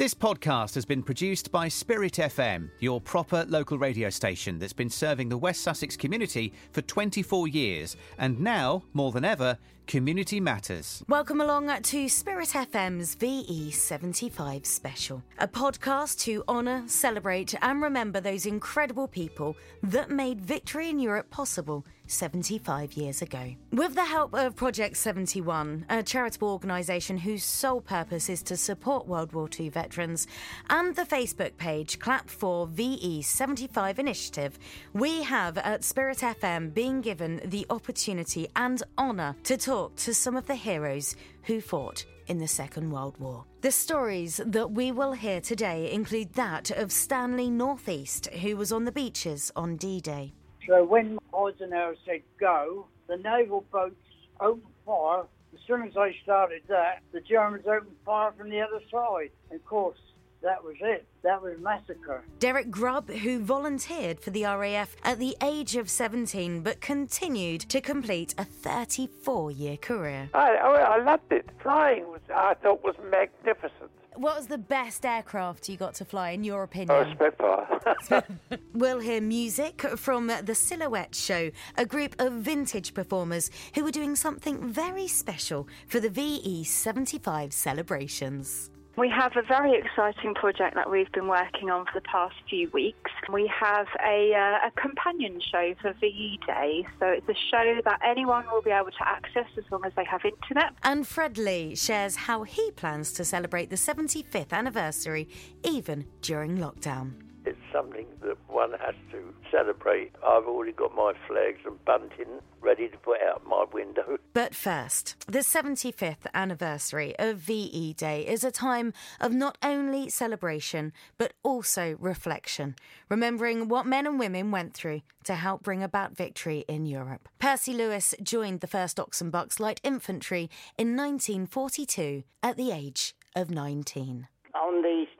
This podcast has been produced by Spirit FM, your proper local radio station that's been serving the West Sussex community for 24 years. And now, more than ever, community matters. Welcome along to Spirit FM's VE75 special, a podcast to honour, celebrate, and remember those incredible people that made victory in Europe possible 75 years ago. With the help of Project 71, a charitable organisation whose sole purpose is to support World War II veterans, and the Facebook page Clap for VE75 Initiative, we have at Spirit FM been given the opportunity and honour to talk to some of the heroes who fought in the Second World War. The stories that we will hear today include that of Stanley Northeast, who was on the beaches on D Day. So when Eisenhower said go, the naval boats opened fire. As soon as they started that, the Germans opened fire from the other side. And of course, that was it. That was massacre. Derek Grubb, who volunteered for the RAF at the age of 17 but continued to complete a 34 year career. I, I, I loved it. Flying was, I thought, was magnificent. What was the best aircraft you got to fly, in your Oh, opinion? Spitfire. We'll hear music from the Silhouette Show, a group of vintage performers who were doing something very special for the VE75 celebrations. We have a very exciting project that we've been working on for the past few weeks. We have a, uh, a companion show for VE Day, so it's a show that anyone will be able to access as long as they have internet. And Fred Lee shares how he plans to celebrate the 75th anniversary even during lockdown. It's something that one has to celebrate. I've already got my flags and bunting ready to put out my window. But first, the 75th anniversary of VE Day is a time of not only celebration, but also reflection, remembering what men and women went through to help bring about victory in Europe. Percy Lewis joined the 1st Ox and Bucks Light Infantry in 1942 at the age of 19. On the 6th of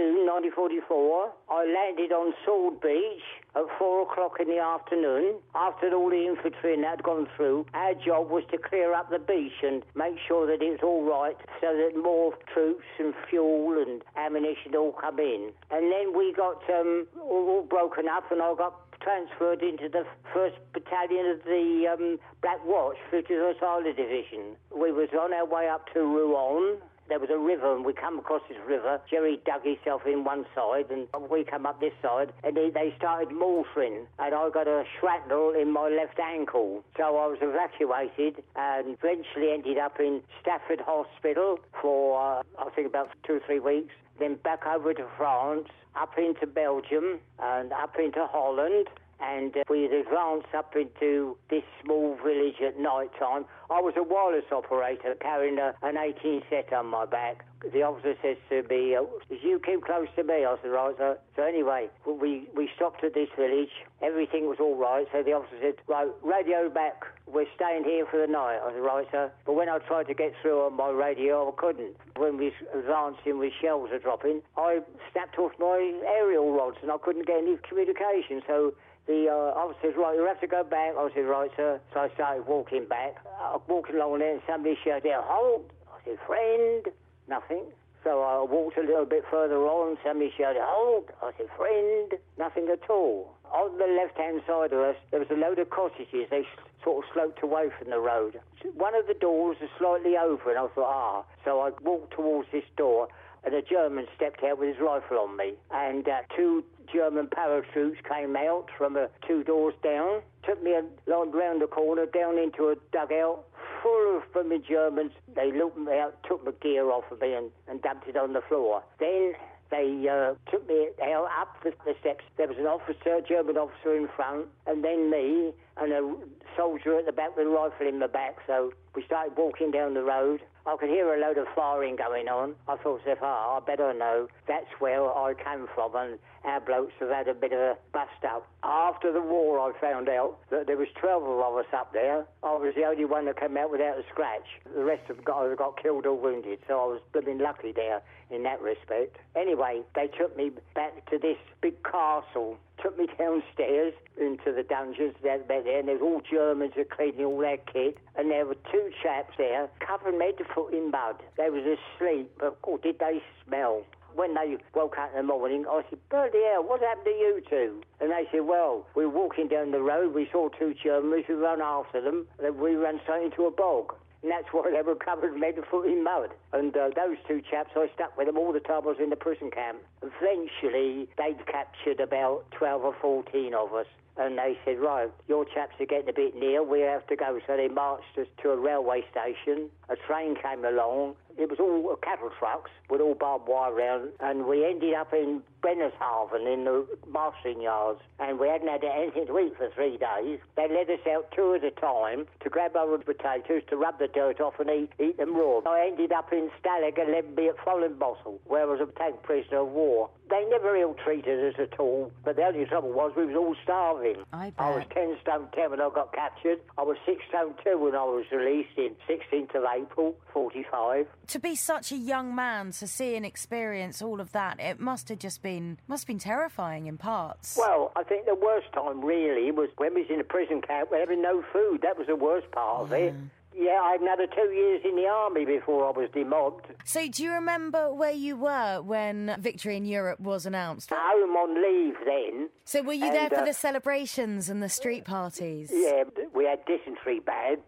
June 1944, I landed on Sword Beach at 4 o'clock in the afternoon. After all the infantry and had gone through, our job was to clear up the beach and make sure that it was all right so that more troops and fuel and ammunition all come in. And then we got um, all, broken up and I got transferred into the 1st Battalion of the um, Black Watch, which 50th Artillery Division. We was on our way up to Rouen there was a river and we come across this river. Jerry dug himself in one side and we come up this side and they, they started mortaring and I got a shrapnel in my left ankle. So I was evacuated and eventually ended up in Stafford Hospital for uh, I think about two or three weeks. Then back over to France, up into Belgium and up into Holland and uh, we advanced up into this small village at night time. I was a wireless operator carrying a, an 18 set on my back. The officer says to me, uh, you keep close to me. I said, right, sir. So anyway, we, we stopped at this village. Everything was all right. So the officer said, right, radio back. We're staying here for the night. I said, right, sir. But when I tried to get through on my radio, I couldn't. When we advancing with shells are dropping, I snapped off my aerial rods and I couldn't get any communication. So the uh, officer says, right, you have to go back. I said, right, sir. So I started walking back. I walking along there and somebody shouted, "Hold!" I said, friend. Nothing. So I walked a little bit further on. Somebody shouted, hold. I said, friend. Nothing at all. On the left-hand side of us, there was a load of cottages. They sort of sloped away from the road. One of the doors was slightly open. And I thought, ah. So I walked towards this door and a German stepped out with his rifle on me. And uh, two German paratroops came out from the two doors down, took me along round the corner down into a dugout full of blooming Germans. They looked me out, took my gear off of me and, and dumped it on the floor. Then they uh, took me out up the, the steps. There was an officer, a German officer in front, and then me and a soldier at the back with a rifle in the back. So we started walking down the road. I could hear a load of firing going on. I thought myself, ah, I better know. That's where I came from, and our blokes have had a bit of a bust up. After the war, I found out that there was 12 of us up there. I was the only one that came out without a scratch. The rest of them got, got killed or wounded, so I was blooming lucky there in that respect. Anyway, they took me back to this big castle took me downstairs into the dungeons down back there, and there was all Germans are cleaning all their kit, and there were two chaps there from head to foot in mud. They was asleep, but oh, did they smell? When they woke up in the morning, I said, bloody hell, what happened to you two? And they said, well, we were walking down the road, we saw two Germans, we ran after them, and we ran straight into a bog. And that's why they were covered head to foot in mud. And uh, those two chaps, I stuck with them all the time I was in the prison camp. Eventually, they'd captured about 12 or 14 of us. And they said, right, your chaps are getting a bit near, we have to go. So they marched us to a railway station. A train came along. It was all cattle trucks with all barbed wire around. And we ended up in Bremerhaven in the marshalling yards. And we hadn't had anything to eat for three days. They led us out two at a time to grab our potatoes, to rub the dirt off and eat, eat them raw. I ended up in Stalag and led me at Fallingbostel, where I was a tank prisoner of war. They never ill-treated us at all, but the only trouble was we was all starving. I I was 10 stone 10 when I got captured. I was 6 stone 2 when I was released in 16th of April, 45. To be such a young man to see and experience all of that, it must have just been must have been terrifying in parts. Well, I think the worst time really was when we was in a prison camp, we having no food. That was the worst part of it. Yeah, I had another two years in the army before I was demobbed. So, do you remember where you were when Victory in Europe was announced? Home on leave then. So, were you there for uh, the celebrations and the street parties? Yeah, we had dysentery bad,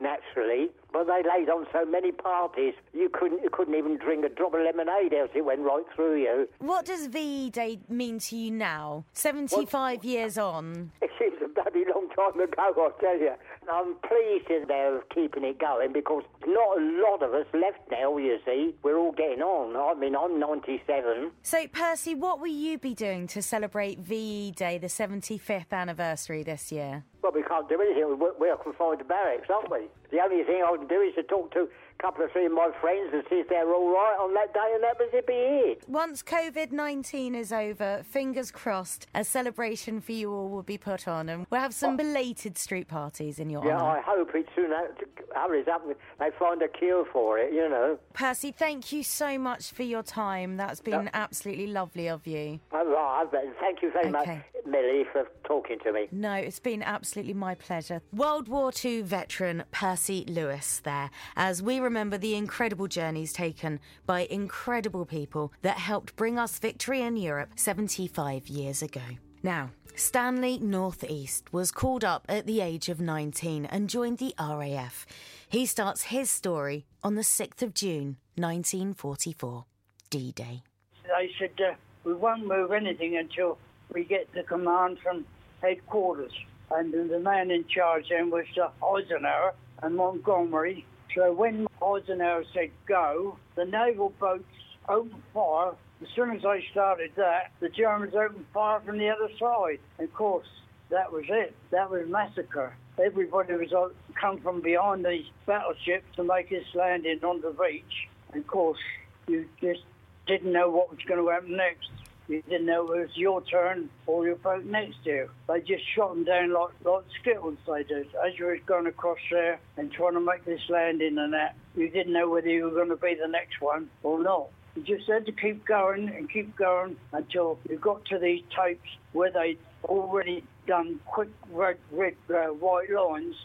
naturally, but they laid on so many parties you couldn't you couldn't even drink a drop of lemonade else. It went right through you. What does VE Day mean to you now? 75 years on. It seems a bloody long time ago, I tell you. I'm pleased that they're keeping it going because not a lot of us left now, you see. We're all getting on. I mean, I'm 97. So, Percy, what will you be doing to celebrate VE Day, the 75th anniversary this year? Well, we can't do anything. We're, we're confined to barracks, aren't we? The only thing I can do is to talk to couple of three of my friends and see if they're all right on that day, and that was it be it. Once COVID 19 is over, fingers crossed, a celebration for you all will be put on, and we'll have some belated street parties in your Yeah, honour. I hope it soon hurries up and they find a cure for it, you know. Percy, thank you so much for your time. That's been uh, absolutely lovely of you. All right, thank you very much, Millie, for talking to me. No, it's been absolutely my pleasure. World War II veteran Percy Lewis there, as we remember the incredible journeys taken by incredible people that helped bring us victory in Europe 75 years ago. Now, Stanley Northeast was called up at the age of 19 and joined the RAF. He starts his story on the 6th of June 1944, D Day. They said, uh, we won't move anything until we get the command from headquarters. And the man in charge then was Eisenhower and Montgomery. So when Eisenhower said go, the naval boats opened fire. As soon as they started that, the Germans opened fire from the other side. And of course, that was it. That was massacre. Everybody was uh, come from behind these battleships to make this landing on the beach. And of course, you just didn't know what was going to happen next. You didn't know it was your turn or your boat next to you. They just shot them down like, like skittles, they did. As you was going across there and trying to make this landing and that, you didn't know whether you were going to be the next one or not. You just had to keep going and keep going until you got to these tapes where they'd already done quick red, red, uh, white lines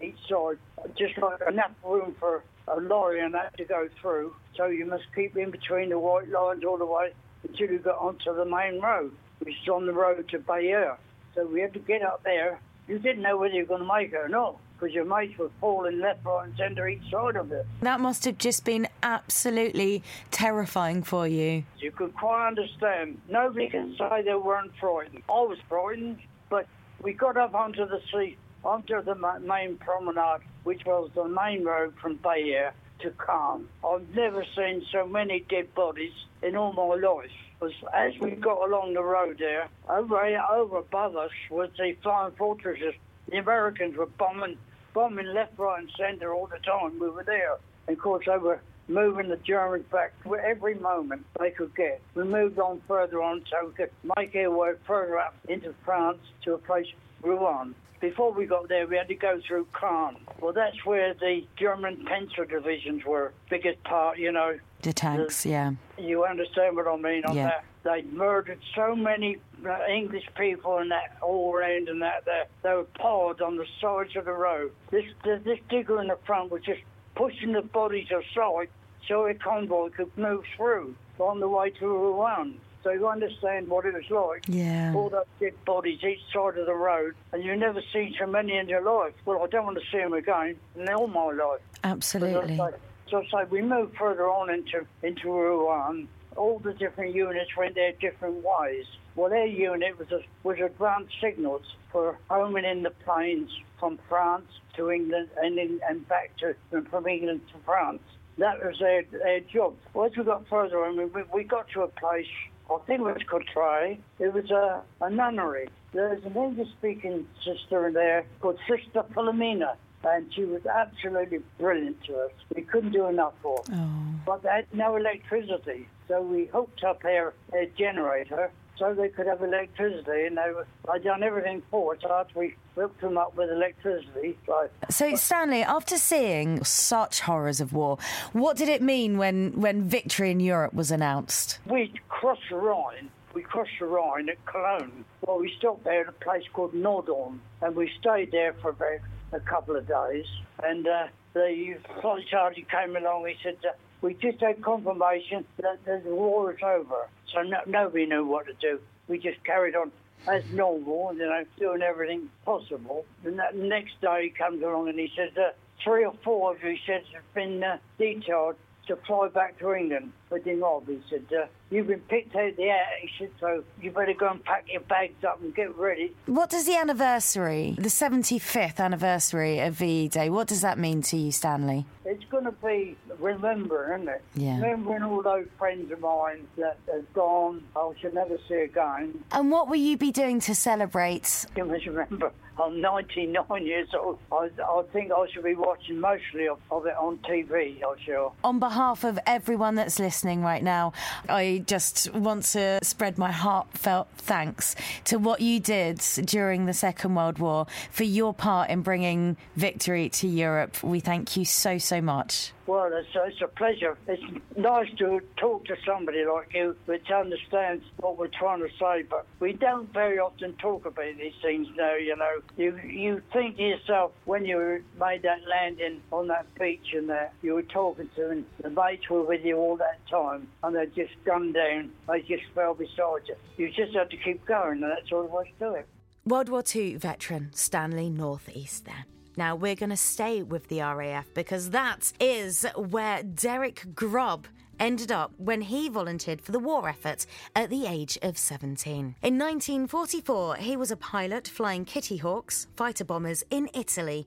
each side, just like enough room for a lorry and that to go through. So you must keep in between the white lines all the way until you got onto the main road, which is on the road to Bayeux. So we had to get up there. You didn't know whether you were going to make it or not, because your mates were falling left, right, and centre each side of it. That must have just been absolutely terrifying for you. You could quite understand. Nobody can say they weren't frightened. I was frightened, but we got up onto the street, onto the main promenade, which was the main road from Bayeux to Caen. I've never seen so many dead bodies in all my life. Was as we got along the road there, over over above us was the flying fortresses. The Americans were bombing, bombing left, right, and centre all the time. We were there, and of course they were moving the Germans back every moment they could get. We moved on further on so we could make our way further up into France to a place, Rouen. Before we got there, we had to go through Caen. Well, that's where the German Panzer divisions were, biggest part, you know. The tanks, yeah. You understand what I mean on Yeah. that? They murdered so many uh, English people and that all around and that. They, they were piled on the sides of the road. This, this this digger in the front was just pushing the bodies aside so a convoy could move through. on the way to Rouen. So you understand what it was like. Yeah. All those dead bodies each side of the road, and you never seen so many in your life. Well, I don't want to see them again in all my life. Absolutely. So, so, so we moved further on into into Rouen. All the different units went their different ways. Well, their unit was a, was advanced signals for homing in the planes from France to England and in, and back to and from England to France. That was their, their job. Well, as we got further on, we, we got to a place, I think it was Courtrai. It was a, a nunnery. There's an English-speaking sister in there called Sister Philomena, and she was absolutely brilliant to us. We couldn't do enough for her. Oh. But they had no electricity, so we hooked up their, their generator so they could have electricity, and they were, I'd done everything for it. So after we hooked them up with electricity, so So, Stanley, after seeing such horrors of war, what did it mean when, when victory in Europe was announced? we crossed the Rhine. We crossed the Rhine at Cologne. Well, we stopped there at a place called Nordhorn, and we stayed there for about a couple of days. And uh, the flight sergeant came along. He said, uh, "We just had confirmation that the war is over." So no, nobody knew what to do. We just carried on as normal, you know, doing everything possible. And that next day he comes along and he says, uh, three or four of you, he says, have been uh, detailed to fly back to England for Dingob. He said, uh, you've been picked out of the air. So you better go and pack your bags up and get ready. What does the anniversary, the 75th anniversary of VE Day, what does that mean to you, Stanley? It's going to be remembering, isn't it? Yeah. Remembering all those friends of mine that have gone, I should never see again. And what will you be doing to celebrate? You must remember, I'm 99 years old. I, I think I should be watching mostly of, of it on TV, I shall. On behalf of everyone that's listening right now, I just want to spread my heartfelt thanks to what you did during the Second World War for your part in bringing victory to Europe. We thank you so, so much. Well, it's, it's a pleasure. It's nice to talk to somebody like you which understands what we're trying to say, but we don't very often talk about these things now, you know. You you think to yourself when you made that landing on that beach and that you were talking to and the mates were with you all that time and they just gunned down, they just fell beside you. You just had to keep going and that's all there was to it. World War II veteran Stanley Northeast there. Now we're going to stay with the RAF because that is where Derek Grubb ended up when he volunteered for the war effort at the age of 17. In 1944, he was a pilot flying Kitty Hawks, fighter bombers in Italy,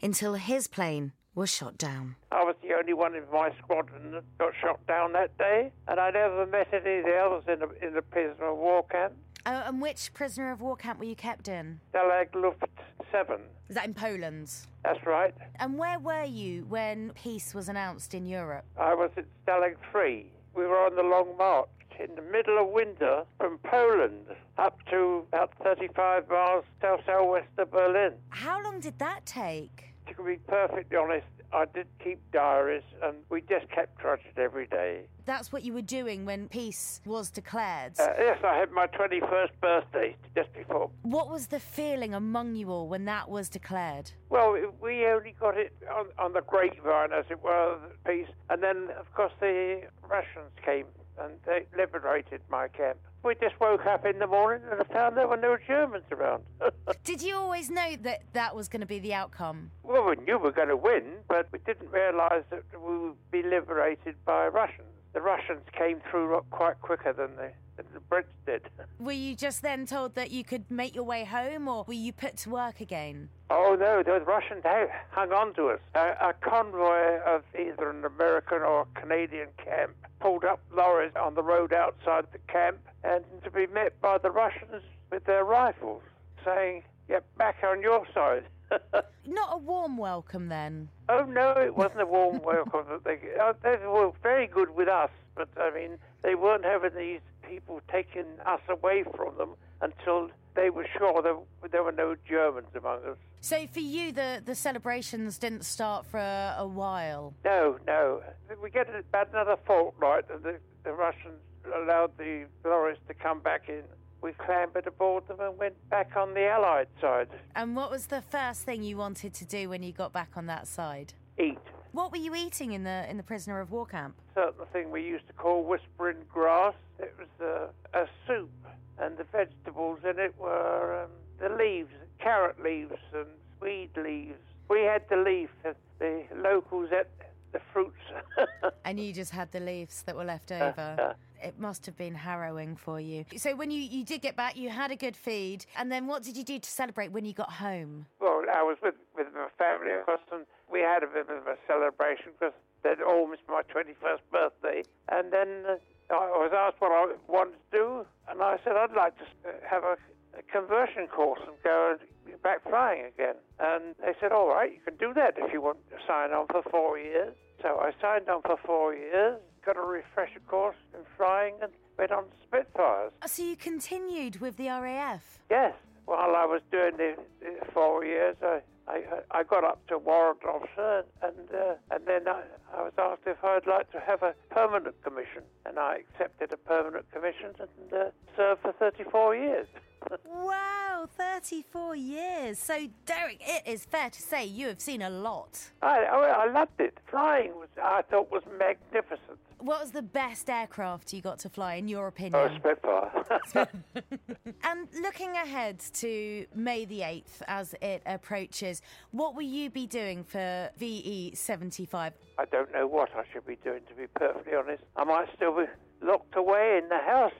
until his plane was shot down. I was the only one in my squadron that got shot down that day, and I never met any of the others in the, in the prisoner of war camp. Oh, and which prisoner of war camp were you kept in? Stalag Luft 7. Is that in Poland? That's right. And where were you when peace was announced in Europe? I was at Stalag 3. We were on the long march in the middle of winter from Poland up to about 35 miles south southwest of Berlin. How long did that take? To be perfectly honest, I did keep diaries and we just kept trudging every day. That's what you were doing when peace was declared. Uh, yes, I had my 21st birthday just before. what was the feeling among you all when that was declared? Well, we only got it on, on the grapevine, as it were, peace. And then, of course, the Russians came and they liberated my camp. We just woke up in the morning and found there were no Germans around. Did you always know that that was going to be the outcome? well, we knew we were going to win, but we didn't realise that we would be liberated by Russians. The Russians came through quite quicker than the, than the Brits did. Were you just then told that you could make your way home, or were you put to work again? Oh no, those Russians hung on to us. A, a convoy of either an American or Canadian camp pulled up lorries on the road outside the camp, and to be met by the Russians with their rifles, saying, "Get back on your side." Not a warm welcome then. oh no, it wasn't a warm welcome. They, uh, they were very good with us, but I mean, they weren't having these people taking us away from them until they were sure there, there were no Germans among us. So for you, the, the celebrations didn't start for a, a while. No, no. We get about another fortnight, and the, the Russians allowed the lorries to come back in. We clambered aboard them and went back on the Allied side. And what was the first thing you wanted to do when you got back on that side? Eat. What were you eating in the in the prisoner of war camp? Certain thing we used to call whispering grass. It was uh, a soup, and the vegetables in it were um, the leaves, carrot leaves and swede leaves. We had the leaf. The locals ate the fruits. and you just had the leaves that were left over. Uh, uh, it must have been harrowing for you. So when you, you did get back, you had a good feed, and then what did you do to celebrate when you got home? Well, I was with, with my family, of course, and we had a bit of a celebration because they'd all missed my 21st birthday. And then uh, I was asked what I wanted to do, and I said I'd like to uh, have a, a conversion course and go back flying again. And they said, all right, you can do that if you want to sign on for four years. So I signed on for four years, got a refresher course in flying, and went on Spitfires. Oh, so you continued with the RAF? Yes. While I was doing the, the four years, I, I, I got up to officer, and uh, and then I, I was asked if I'd like to have a permanent commission, and I accepted a permanent commission and uh, served for 34 years. Wow, 34 years. So, Derek, it is fair to say you have seen a lot. I, I, I loved it. Flying was, I thought, was magnificent. What was the best aircraft you got to fly, in your opinion? Oh, Spitfire. and looking ahead to May the 8th as it approaches, what will you be doing for VE 75? I don't know what I should be doing, to be perfectly honest. I might still be locked away in the house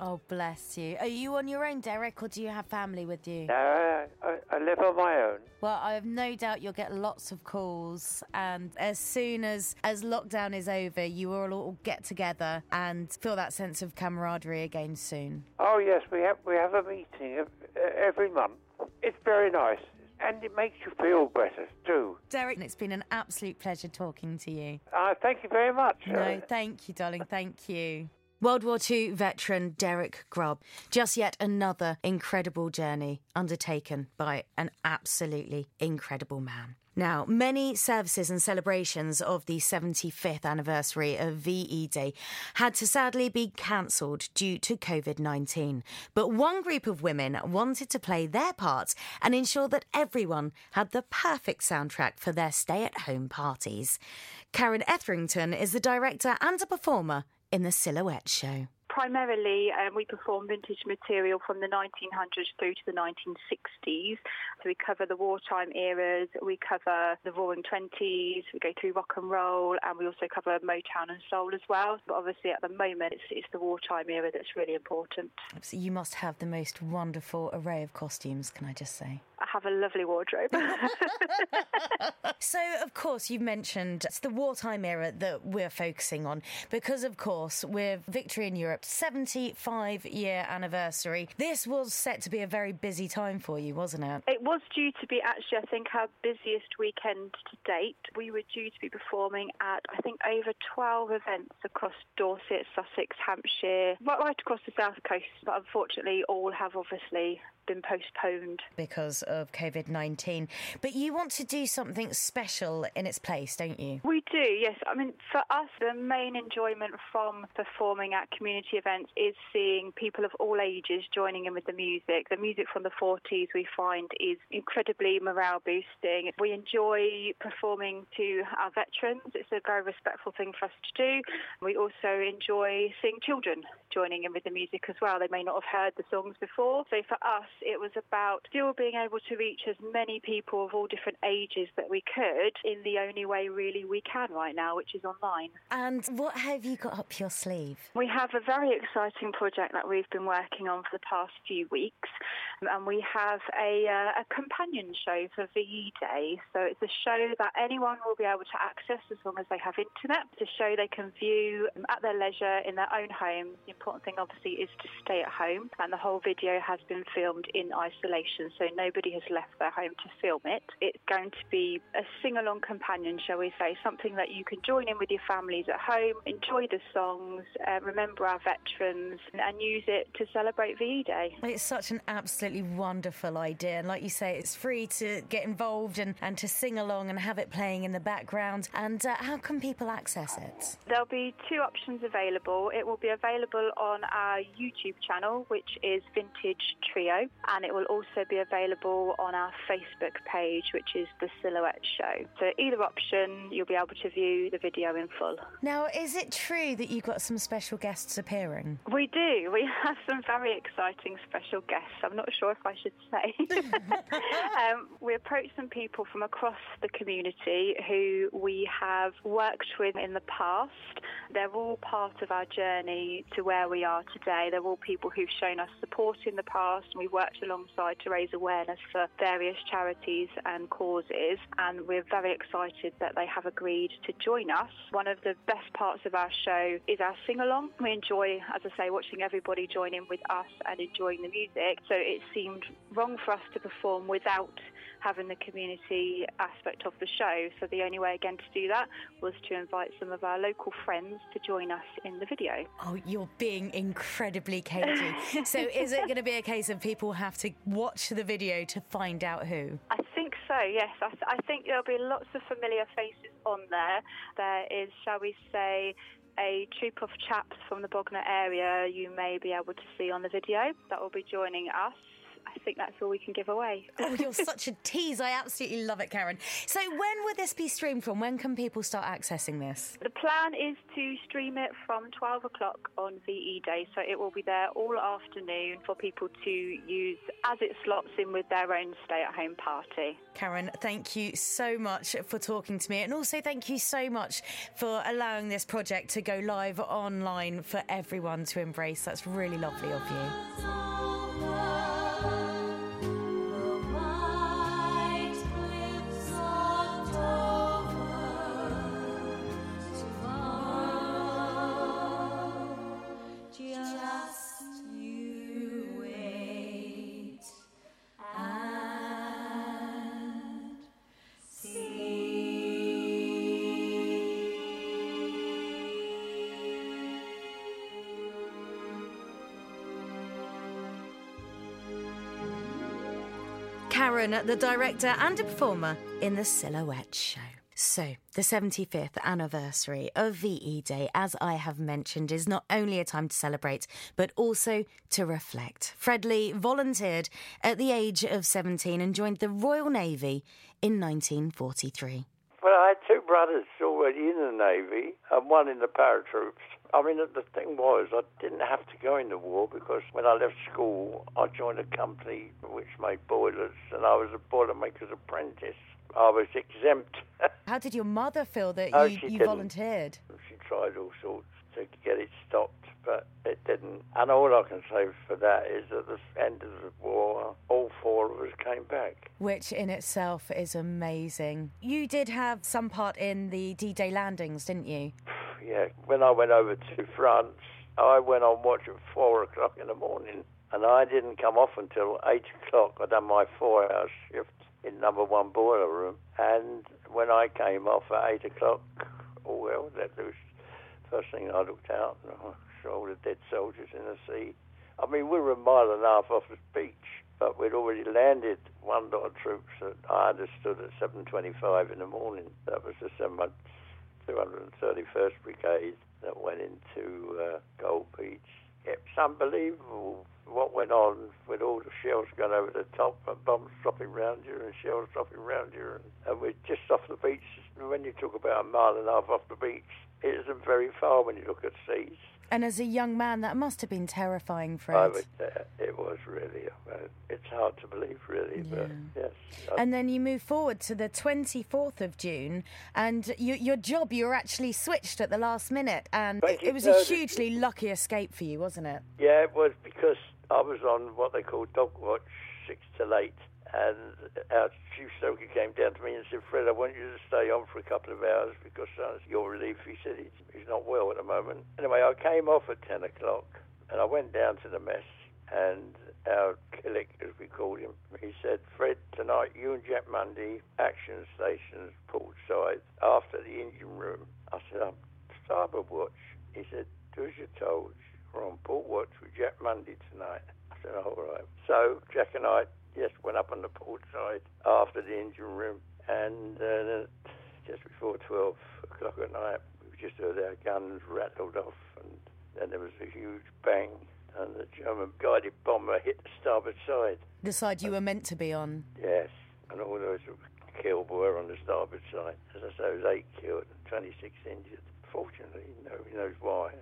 Oh, bless you. Are you on your own, Derek, or do you have family with you? No, I, I live on my own. Well, I have no doubt you'll get lots of calls, and as soon as as lockdown is over, you will all get together and feel that sense of camaraderie again soon. Oh yes, we have we have a meeting every month. It's very nice and it makes you feel better too. Derek, it's been an absolute pleasure talking to you. Uh, thank you very much. No, thank you, darling. Thank you. World War II veteran Derek Grubb. Just yet another incredible journey undertaken by an absolutely incredible man. Now, many services and celebrations of the 75th anniversary of VE Day had to sadly be cancelled due to COVID 19. But one group of women wanted to play their part and ensure that everyone had the perfect soundtrack for their stay at home parties. Karen Etherington is the director and a performer in the Silhouette Show primarily um, we perform vintage material from the 1900s through to the 1960s. So we cover the wartime eras, we cover the roaring 20s, we go through rock and roll, and we also cover Motown and soul as well. But obviously at the moment it's, it's the wartime era that's really important. So you must have the most wonderful array of costumes, can I just say? I have a lovely wardrobe. so, of course, you've mentioned it's the wartime era that we're focusing on because, of course, with Victory in Europe 75 year anniversary, this was set to be a very busy time for you, wasn't it? It was due to be actually, I think, our busiest weekend to date. We were due to be performing at, I think, over 12 events across Dorset, Sussex, Hampshire, right across the south coast, but unfortunately, all have obviously been postponed because of COVID 19. But you want to do something special in its place, don't you? We do, yes. I mean, for us, the main enjoyment from performing at community events is seeing people of all ages joining in with the music. The music from the 40s we find is incredibly morale boosting. We enjoy performing to our veterans, it's a very respectful thing for us to do. We also enjoy seeing children joining in with the music as well. They may not have heard the songs before. So for us, it was about still being able to reach as many people of all different ages that we could in the only way really we can right now, which is online. And what have you got up your sleeve? We have a very exciting project that we've been working on for the past few weeks, and we have a, uh, a companion show for VE Day. So it's a show that anyone will be able to access as long as they have internet. It's a show they can view at their leisure in their own home. The important thing, obviously, is to stay at home, and the whole video has been filmed in isolation, so nobody has left their home to film it. It's going to be a sing along companion, shall we say, something that you can join in with your families at home, enjoy the songs, uh, remember our veterans, and use it to celebrate VE Day. It's such an absolutely absolutely wonderful idea. And like you say, it's free to get involved and, and to sing along and have it playing in the background. And uh, how can people access it? There'll be two options available. It will be available on our YouTube channel, which is Vintage Trio, and it will also be available on our Facebook page, which is The Silhouette Show. So either option, you'll be able to view the video in full. Now, is it true that you've got some special guests appearing? We do. We have some very exciting special guests. I'm not sure if I should say. um, we approached some people from across the community who we have worked with in the past. They're all part of our journey to where we are today. They're all people who've shown us support in the past, and we've worked alongside to raise awareness for various charities and causes. And we're very excited that they have agreed to join us. One of the best parts of our show is our sing along. We enjoy, as I say, watching everybody join in with us and enjoying the music. So it seemed wrong for us to perform without having the community aspect of the show. So the only way again to do that was to invite some of our local friends to join us in the video. Oh, you're being incredibly cagey. so is it going to be a case of people have to watch the video to find out who? I think so, yes. I, th- I think there'll be lots of familiar faces on there. There is, shall we say, a troop of chaps from the Bognor area you may be able to see on the video that will be joining us. I think that's all we can give away. oh, you're such a tease. I absolutely love it, Karen. So, when will this be streamed from? When can people start accessing this? The plan is to stream it from 12 o'clock on VE Day, so it will be there all afternoon for people to use as it slots in with their own stay at home party. Karen, thank you so much for talking to me, and also thank you so much for allowing this project to go live online for everyone to embrace. That's really lovely of you. Karen, the director and a performer in The Silhouette Show. So, the 75th anniversary of VE Day, as I have mentioned, is not only a time to celebrate, but also to reflect. Fred Lee volunteered at the age of 17 and joined the Royal Navy in 1943. Well, I had two brothers already in the Navy and one in the paratroops. I mean, the thing was, I didn't have to go in the war because when I left school, I joined a company which made boilers, and I was a boilermaker's apprentice. I was exempt. How did your mother feel that Oh, you, you volunteered? she tried all sorts to get it stopped, but it didn't. And all I can say for that is at the end of the war, all four of us came back. Which in itself is amazing. You did have some part in the D Day landings, didn't you? Yeah, when I went over to France, I went on watch at four o'clock in the morning, and I didn't come off until eight o'clock. I'd done my four-hour shift in number one boiler room, and when I came off at eight o'clock, oh well, that was first thing I looked out, and I saw all the dead soldiers in the sea. I mean, we were a mile and a half off the beach, but we'd already landed one lot of troops that I understood at 7.25 in the morning. That was the 7th 231st Brigade that went into uh, Gold Beach. It's unbelievable what went on with all the shells going over the top and bombs dropping round you and shells dropping round you. And, and we're just off the beach. When you talk about a mile and a half off the beach, it isn't very far when you look at seas. And as a young man, that must have been terrifying, I Fred. would, it was really, uh, it's hard to believe, really, but yes. And then you move forward to the 24th of June, and you, your job, you were actually switched at the last minute. And it, it was a hugely lucky escape for you, wasn't it? Yeah, it was because I was on what they call dog watch, six till eight, and our chief stoker came down to me and said, "Fred, I want you to stay on for a couple of hours because uh, your relief." He said he's, he's not well at the moment. Anyway, I came off at ten o'clock, and I went down to the mess, and our Killick, as we called him, he said, "Fred, tonight you and Jack Mundy, action stations, port side, after the engine room." I said, "I'm starboard watch." He said, "Do as you're told." We're on port watch with Jack Mundy tonight. I said, all right. So Jack and I, yes, went up on the port side after the engine room, and uh, just before 12 o'clock at night, we just heard our guns rattled off, and then there was a huge bang, and the German guided bomber hit the starboard side. The side you were meant to be on. Yes, and all those killed were on the starboard side. As I say, there was eight killed and 26 injured. Fortunately, nobody knows why.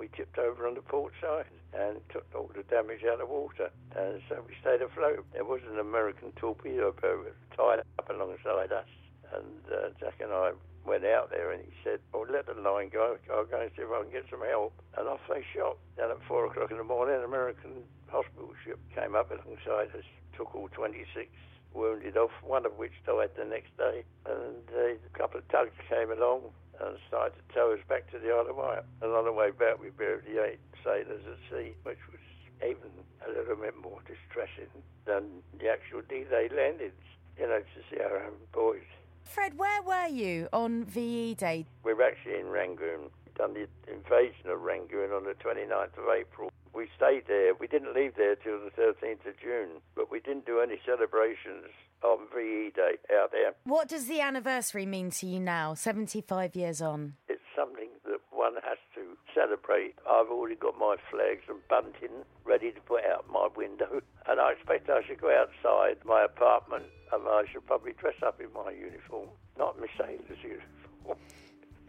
We tipped over on the port side and took all the damage out of water, and so we stayed afloat. There was an American torpedo boat tied up alongside us, and uh, Jack and I went out there and he said, "Oh, let the line go. I'll go and see if I can get some help." And off they shot. Then at four o'clock in the morning, an American hospital ship came up alongside us, took all 26 wounded off, one of which died the next day. And uh, a couple of tugs came along and started to tow us back to the Isle of Wight. And on the way back, we buried the eight sailors at sea, which was even a little bit more distressing than the actual D-Day landings, you know, to see our own boys. Fred, where were you on VE Day? We were actually in Rangoon, done the invasion of Rangoon on the 29th of April. We stayed there. We didn't leave there till the 13th of June, but we didn't do any celebrations on VE Day out there. What does the anniversary mean to you now, 75 years on? It's something that one has to celebrate. I've already got my flags and bunting ready to put out my window, and I expect I should go outside my apartment and I should probably dress up in my uniform, not my sailor's uniform.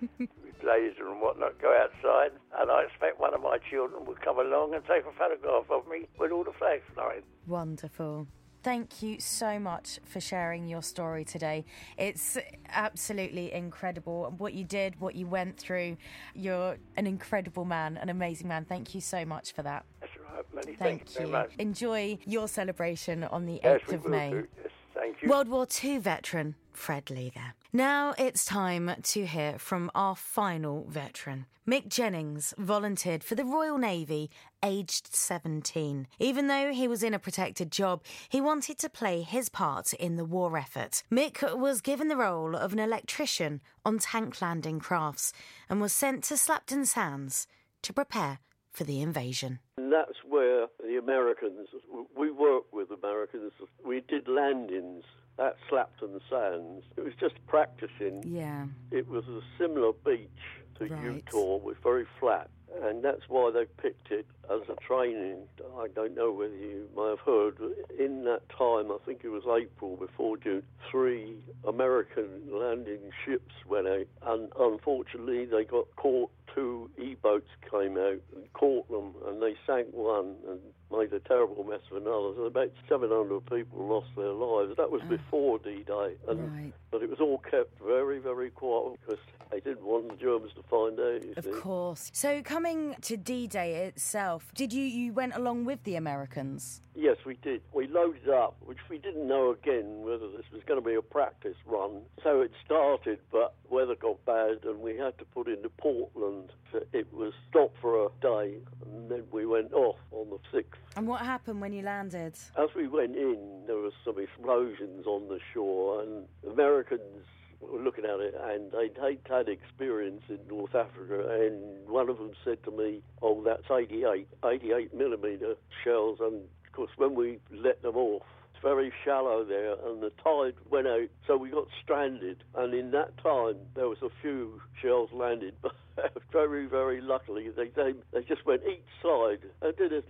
blazer and whatnot, go outside, and I expect one of my children will come along and take a photograph of me with all the flags flying. Wonderful. Thank you so much for sharing your story today. It's absolutely incredible what you did, what you went through. You're an incredible man, an amazing man. Thank you so much for that. That's right. Many Thank thanks you. much. Enjoy your celebration on the Yes, 8th we of May. Yes, thank you. World War II veteran Fred Lee there. Now it's time to hear from our final veteran. Mick Jennings volunteered for the Royal Navy aged 17. Even though he was in a protected job, he wanted to play his part in the war effort. Mick was given the role of an electrician on tank landing crafts and was sent to Slapton Sands to prepare for the invasion. And that's where the Americans, we worked with Americans, we did landings at Slapton Sands. It was just practicing. Yeah. It was a similar beach to Right. Utah, was very flat. And that's why they picked it as a training. I don't know whether you may have heard, but in that time, I think it was April before June, three American landing ships went out. And unfortunately, they got caught. Two E boats came out and caught them, and they sank one and made a terrible mess of another. So about 700 people lost their lives. That was ah. before D Day. And Right. but it was all kept very, very quiet because they didn't want the Germans to find out. Of see. course. So coming to D-Day itself, did you you went along with the Americans? Yes, we did. We loaded up, which we didn't know again whether this was going to be a practice run. So it started, but weather got bad and we had to put into Portland. It was stopped for a day and then we went off on the 6th. And what happened when you landed? As we went in, there were some explosions on the shore, and Americans looking at it, and they'd, had experience in North Africa, and one of them said to me, "Oh, that's 88, 88 millimeter shells," and of course, when we let them off. it's Very shallow there, and the tide went out, so we got stranded. And in that time, there was a few shells landed, but very, very luckily, they they, they just went each side and did a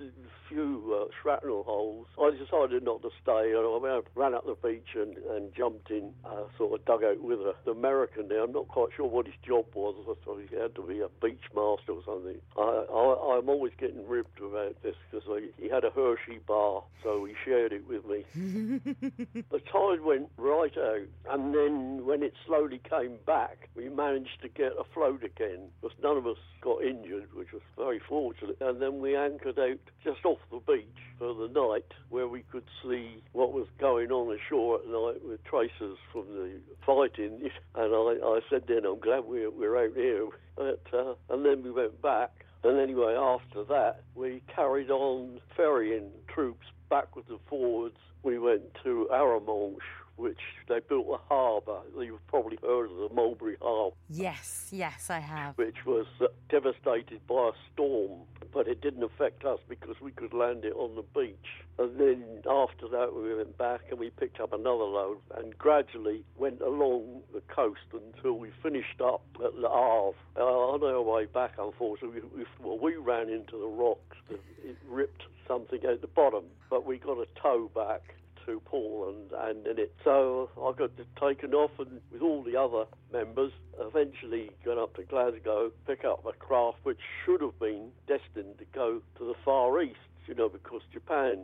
few uh, shrapnel holes. I decided not to stay, and I ran- up the beach and, and jumped in, uh, sort of dug out with a, the American there. I'm not quite sure what his job was. I thought he had to be a beach master or something. I, I, I'm always getting ribbed about this because he had a Hershey bar, so he shared it with me. the tide went right out, and then when it slowly came back, we managed to get afloat again because none of us got injured, which was very fortunate. And then we anchored out just off the beach for the night, where we could see what was going on ashore at night with traces from the fighting. And I, I said then, I'm glad we're, we're out here. But, uh, and then we went back. And anyway, after that, we carried on ferrying troops backwards and forwards. We went to Arromanches, which they built a harbour. You've probably heard of the Mulberry Harbour. Yes, yes, I have. Which was uh, devastated by a storm, but it didn't affect us because we could land it on the beach. And then after that, we went back and we picked up another load and gradually went along the coast until we finished up at Le Havre. Uh, on our way back, unfortunately, we, we, well, we ran into the rocks. It ripped something at the bottom, but we got a tow back to Portland and in it. So I got taken off and with all the other members, eventually got up to Glasgow, pick up a craft which should have been destined to go to the Far East, you know, because Japan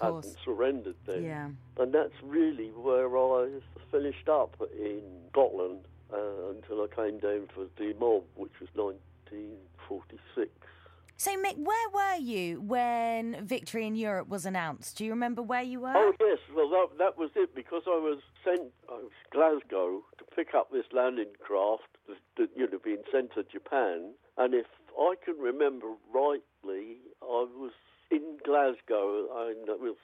hadn't surrendered then. Yeah. And that's really where I finished up in Scotland uh, until I came down for the mob, which was 1946. So, Mick, where were you when Victory in Europe was announced? Do you remember where you were? Oh, yes. Well, that, that was it because I was sent I was Glasgow to pick up this landing craft that you know being sent to Japan. And if I can remember rightly, I was in Glasgow. It was,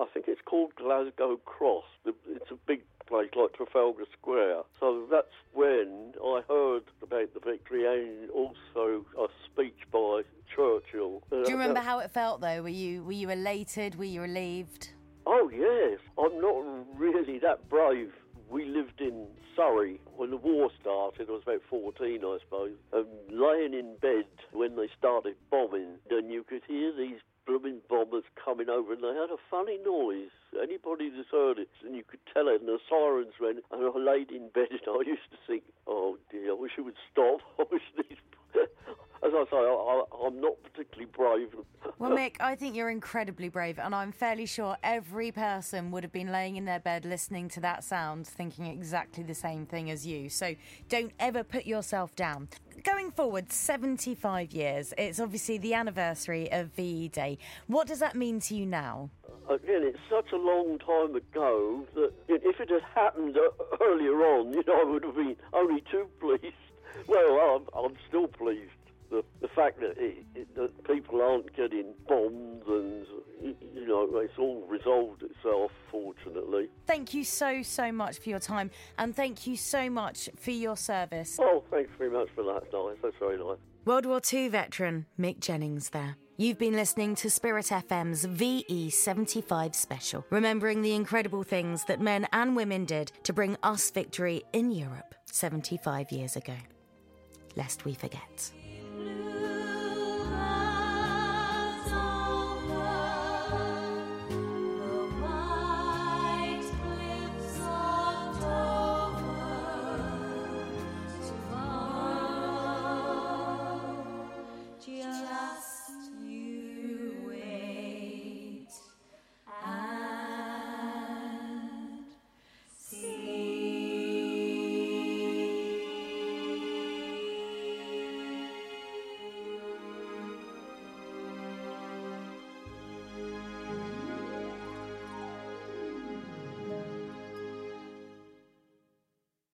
I think it's called Glasgow Cross. It's a big place like Trafalgar Square. So that's when I heard about the victory and also a speech by Churchill. Do you uh, remember how it felt though? Were you were you elated? Were you relieved? Oh yes, I'm not really that brave. We lived in Surrey when the war started. I was about 14, I suppose, and laying in bed when they started bombing, and you could hear these blooming bombers coming over, and they had a funny noise. Anybody that's heard it, and you could tell it, and the sirens went, and I laid in bed, and I used to think, oh dear, I wish it would stop. I wish these as I say, I, am not particularly brave. well, Mick, I think you're incredibly brave, and I'm fairly sure every person would have been laying in their bed listening to that sound, thinking exactly the same thing as you. So don't ever put yourself down. Going forward, 75 years, it's obviously the anniversary of VE Day. What does that mean to you now? Again, it's such a long time ago that if it had happened uh, earlier on, you know, I would have been only too pleased. Well, I'm, I'm still pleased the, the fact that, it, it, that people aren't getting bombed and, you know, it's all resolved itself, fortunately. Thank you so, so much for your time and thank you so much for your service. Oh, thanks very much for that, nice. That's very nice. World War II veteran Mick Jennings there. You've been listening to Spirit FM's VE75 special, remembering the incredible things that men and women did to bring us victory in Europe 75 years ago. Lest we forget.